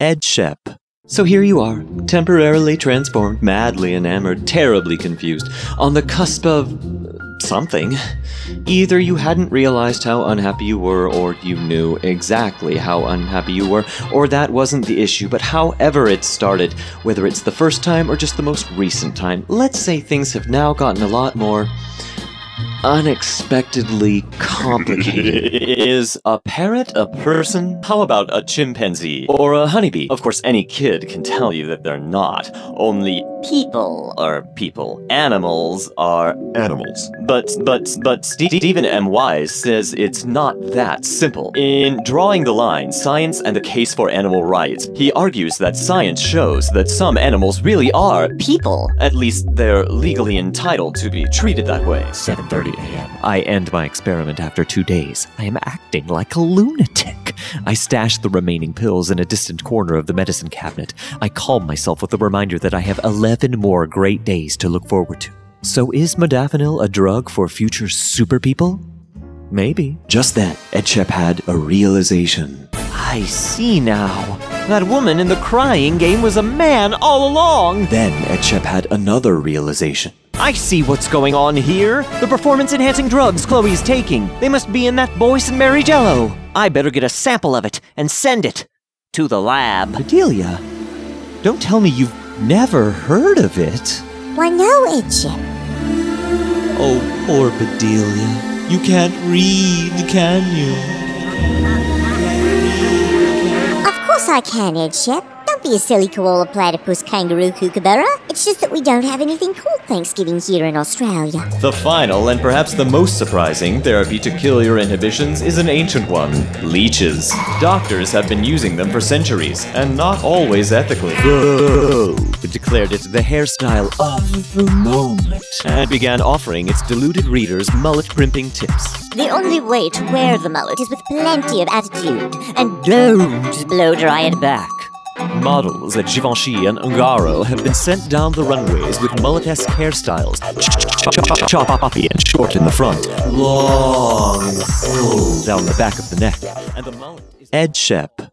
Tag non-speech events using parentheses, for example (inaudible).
Ed Shepp. So here you are, temporarily transformed, madly enamored, terribly confused, on the cusp of uh, something. Either you hadn't realized how unhappy you were, or you knew exactly how unhappy you were, or that wasn't the issue, but however it started, whether it's the first time or just the most recent time, let's say things have now gotten a lot more unexpectedly complicated. (laughs) Is a parrot a person? How about a chimpanzee? Or a honeybee? Of course, any kid can tell you that they're not. Only people are people. Animals are Animals. but but but Stephen M. Wise says it's not that simple. In Drawing the Line: Science and the Case for Animal Rights, he argues that science shows that some animals really are people. At least they're legally entitled to be treated that way. 7:30 a.m. I end my experiment after 2 days. I am acting like a lunatic. I stash the remaining pills in a distant corner of the medicine cabinet. I calm myself with the reminder that I have 11 more great days to look forward to. So is modafinil a drug for future super people? Maybe. Just then, Ed Shepp had a realization. I see now. That woman in the crying game was a man all along. Then Ed Shepp had another realization. I see what's going on here. The performance enhancing drugs Chloe's taking. They must be in that boysenberry Jello. I better get a sample of it and send it to the lab. Bedelia, don't tell me you've never heard of it. Why no, Ed Shepp? Oh, poor Bedelia. You can't read, can you? Of course I can, Ed Shepp. Don't be a silly koala platypus kangaroo kookaburra. It's just that we don't have anything called Thanksgiving here in Australia. The final, and perhaps the most surprising, therapy to kill your inhibitions is an ancient one leeches. Doctors have been using them for centuries, and not always ethically. It declared it the hairstyle of the moment and began offering its deluded readers mullet crimping tips. The only way to wear the mullet is with plenty of attitude, and don't blow dry it back. Models at Givenchy and Ungaro have been sent down the runways with mullet-esque hairstyles, choppy and short in the front, long. Down the back of the neck, and the mullet is Ed Shepp